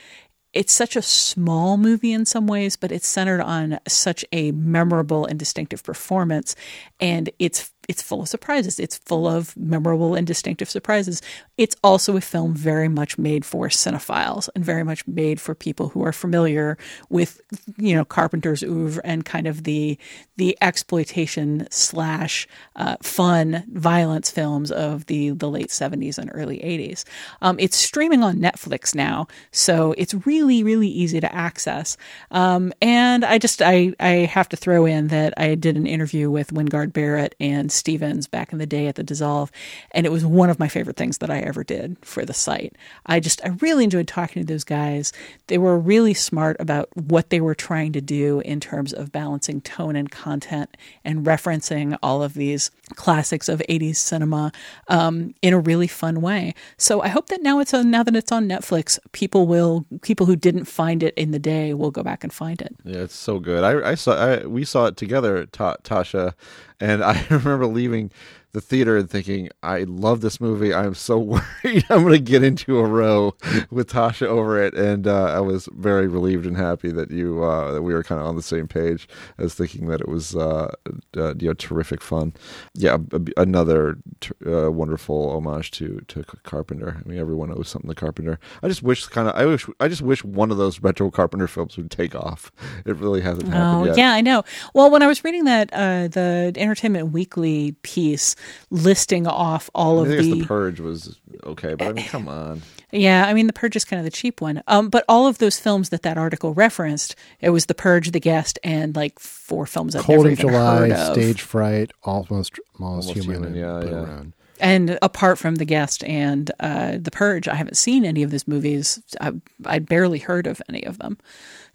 it's such a small movie in some ways but it's centered on such a memorable and distinctive performance and it's it's full of surprises. It's full of memorable and distinctive surprises. It's also a film very much made for cinephiles and very much made for people who are familiar with, you know, Carpenter's oeuvre and kind of the the exploitation slash uh, fun violence films of the the late seventies and early eighties. Um, it's streaming on Netflix now, so it's really really easy to access. Um, and I just I I have to throw in that I did an interview with Wingard Barrett and Stevens back in the day at the Dissolve, and it was one of my favorite things that I ever did for the site. I just I really enjoyed talking to those guys. They were really smart about what they were trying to do in terms of balancing tone and content and referencing all of these classics of 80s cinema um, in a really fun way. So I hope that now it's on now that it's on Netflix, people will people who didn't find it in the day will go back and find it. Yeah, it's so good. I, I saw I, we saw it together, Ta- Tasha, and <laughs> I remember leaving the theater and thinking, I love this movie. I'm so <laughs> worried I'm going to get into a row with Tasha over it, and uh, I was very relieved and happy that you uh, that we were kind of on the same page. I was thinking that it was uh, uh, you know terrific fun. Yeah, a- another t- uh, wonderful homage to to Carpenter. I mean, everyone owes something to Carpenter. I just wish kind of I wish I just wish one of those retro Carpenter films would take off. It really hasn't happened Oh yet. yeah, I know. Well, when I was reading that uh, the Entertainment Weekly piece listing off all I of think the, the Purge was okay, but I mean, come on. yeah, I mean the Purge is kind of the cheap one. Um, but all of those films that that article referenced, it was the Purge, The Guest, and like four films I've Cold never in even July, heard of. Stage Fright, almost almost, Almost human, Human, and yeah, Blue yeah. Ruin. And apart from The Guest and uh, The Purge, I haven't seen any of those movies. I, I'd barely heard of any of them.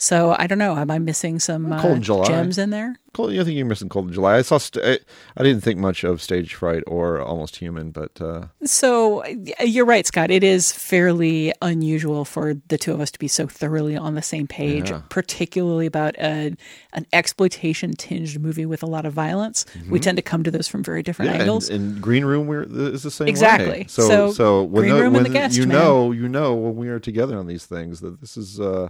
So I don't know. Am I missing some uh, Cold in July. gems in there? Cold, I think you're missing Cold in July. I saw. St- I, I didn't think much of Stage Fright or Almost Human, but uh, So you're right, Scott. It is fairly unusual for the two of us to be so thoroughly on the same page, Yeah. particularly about a, an exploitation tinged movie with a lot of violence. We tend to come to those from very different Mm-hmm. yeah, angles. and, and Green Room we're, is the same way. Exactly. So, So, so, when, Green the- Room and when The Guest, you man. know, you know when we are together on these things that this is uh,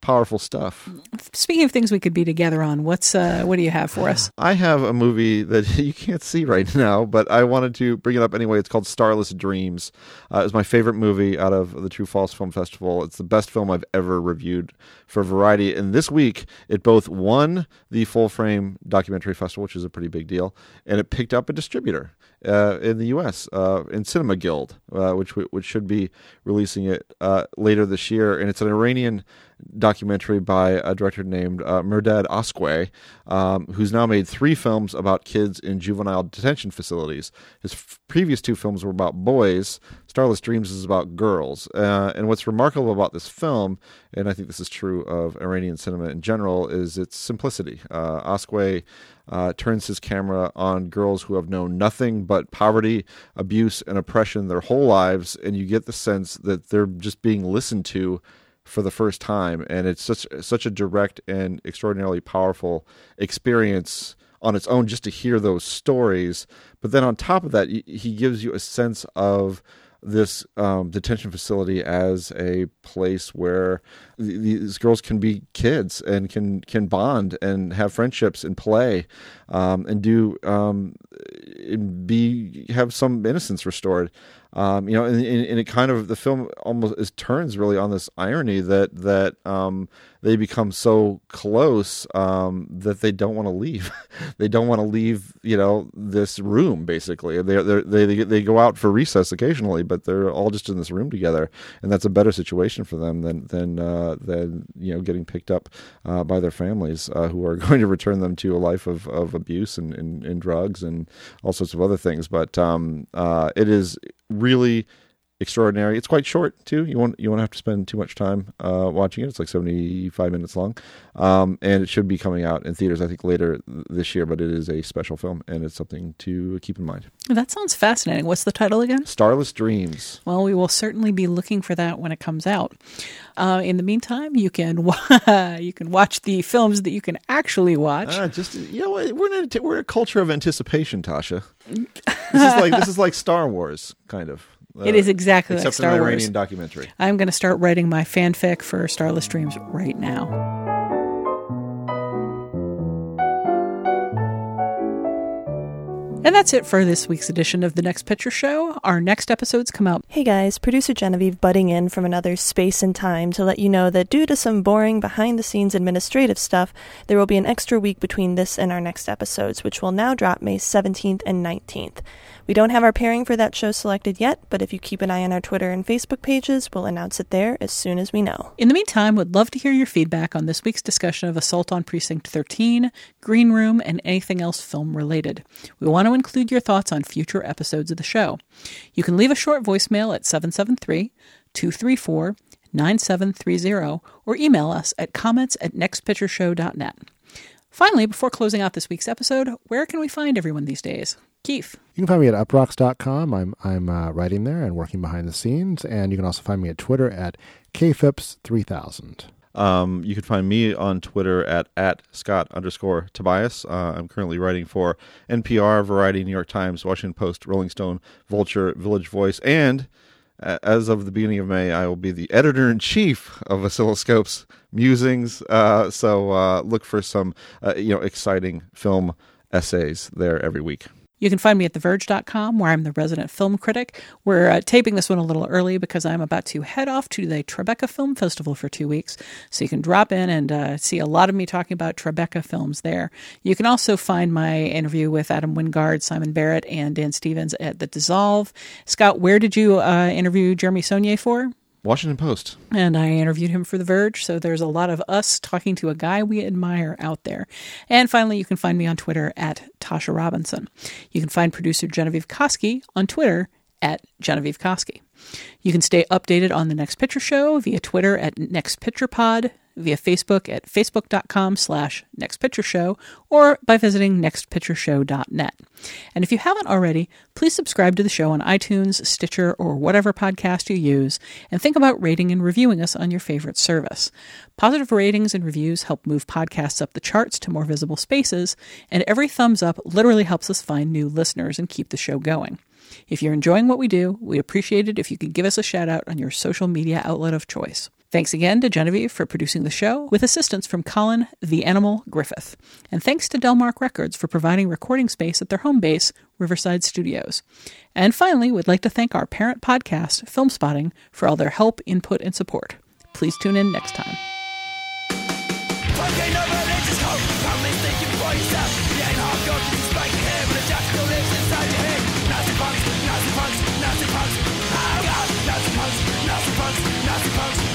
powerful stuff. Speaking of things we could be together on, what's uh, what do you have for us? I have a movie that <laughs> you can't see right now, but I wanted to bring it up anyway. It's called Starless Dreams. Uh, it's my favorite movie out of the True False Film Festival. It's the best film I've ever reviewed for Variety. And this week, it both won the Full Frame Documentary Festival, which is a pretty big deal, and it picked up a distributor uh, in the U.S. Uh, in Cinema Guild. uh, which which should be releasing it uh, later this year, and it's an Iranian documentary by a director named uh, Mehrdad Oskouei, um, who's now made three films about kids in juvenile detention facilities. His f- previous two films were about boys. Starless Dreams is about girls. Uh, and what's remarkable about this film, and I think this is true of Iranian cinema in general, is its simplicity. Uh, Oskouei uh, turns his camera on girls who have known nothing but poverty, abuse, and oppression their whole lives, and you get the sense that they're just being listened to for the first time, and it's such such a direct and extraordinarily powerful experience on its own just to hear those stories. But then on top of that, he gives you a sense of this um, detention facility as a place where these girls can be kids and can can bond and have friendships and play um, and do um, and be have some innocence restored. Um, you know, and, and, it kind of the film almost is, turns really on this irony that that um, they become so close um, that they don't want to leave. <laughs> they don't want to leave, you know, this room. Basically, they they they they go out for recess occasionally, but they're all just in this room together, and that's a better situation for them than than uh, than you know getting picked up uh, by their families uh, who are <laughs> going to return them to a life of, of abuse and, and, and drugs and all sorts of other things. But um, uh, it is really extraordinary. It's quite short too. You won't you won't have to spend too much time uh, watching it. It's like seventy five minutes long, um, and it should be coming out in theaters I think later this year. But it is a special film, and it's something to keep in mind. That sounds fascinating. What's the title again? Starless Dreams. Well, we will certainly be looking for that when it comes out. Uh, in the meantime, you can <laughs> you can watch the films that you can actually watch. Uh, just you know, we're in a, we're a culture of anticipation, Tasha. this is like this is like Star Wars, kind of. Uh, it is exactly except like Star an Wars. Iranian documentary. I'm going to start writing my fanfic for Starless Dreams right now. And that's it for this week's edition of The Next Picture Show. Our next episodes come out. Hey guys, producer Genevieve butting in from another space and time to let you know that due to some boring behind the scenes administrative stuff, there will be an extra week between this and our next episodes, which will now drop May 17th and 19th. We don't have our pairing for that show selected yet, but if you keep an eye on our Twitter and Facebook pages, we'll announce it there as soon as we know. In the meantime, we'd love to hear your feedback on this week's discussion of Assault on Precinct 13, Green Room, and anything else film related. We want to include your thoughts on future episodes of the show. You can leave a short voicemail at 773 234 9730 or email us at comments at nextpictureshow.net. Finally, before closing out this week's episode, where can we find everyone these days? Keith. You can find me at uproxx.com. I'm I'm uh, writing there and working behind the scenes, and you can also find me at Twitter at kphipps3000. Um, you can find me on Twitter at at Scott underscore Tobias. Uh, I'm currently writing for NPR, Variety, New York Times, Washington Post, Rolling Stone, Vulture, Village Voice, and uh, as of the beginning of May, I will be the editor in chief of Oscilloscope's Musings. Uh, so uh, look for some uh, you know exciting film essays there every week. You can find me at TheVerge.com, where I'm the resident film critic. We're uh, taping this one a little early because I'm about to head off to the Tribeca Film Festival for two weeks. So you can drop in and uh, see a lot of me talking about Tribeca films there. You can also find my interview with Adam Wingard, Simon Barrett, and Dan Stevens at The Dissolve. Scott, where did you uh, interview Jeremy Saulnier for? Washington Post. And I interviewed him for The Verge, so there's a lot of us talking to a guy we admire out there. And finally, you can find me on Twitter at Tasha Robinson. You can find producer Genevieve Koski on Twitter at Genevieve Koski. You can stay updated on the Next Picture Show via Twitter at Next Picture Pod, via Facebook at facebook.com slash nextpictureshow or by visiting nextpictureshow.net. And if you haven't already, please subscribe to the show on iTunes, Stitcher, or whatever podcast you use, and think about rating and reviewing us on your favorite service. Positive ratings and reviews help move podcasts up the charts to more visible spaces, and every thumbs up literally helps us find new listeners and keep the show going. If you're enjoying what we do, we appreciate it if you could give us a shout out on your social media outlet of choice. Thanks again to Genevieve for producing the show, with assistance from Colin the Animal Griffith. And thanks to Delmark Records for providing recording space at their home base, Riverside Studios. And finally, we'd like to thank our parent podcast, Film Spotting, for all their help, input, and support. Please tune in next time. Nazi punks, Nazi punks, Nazi punks.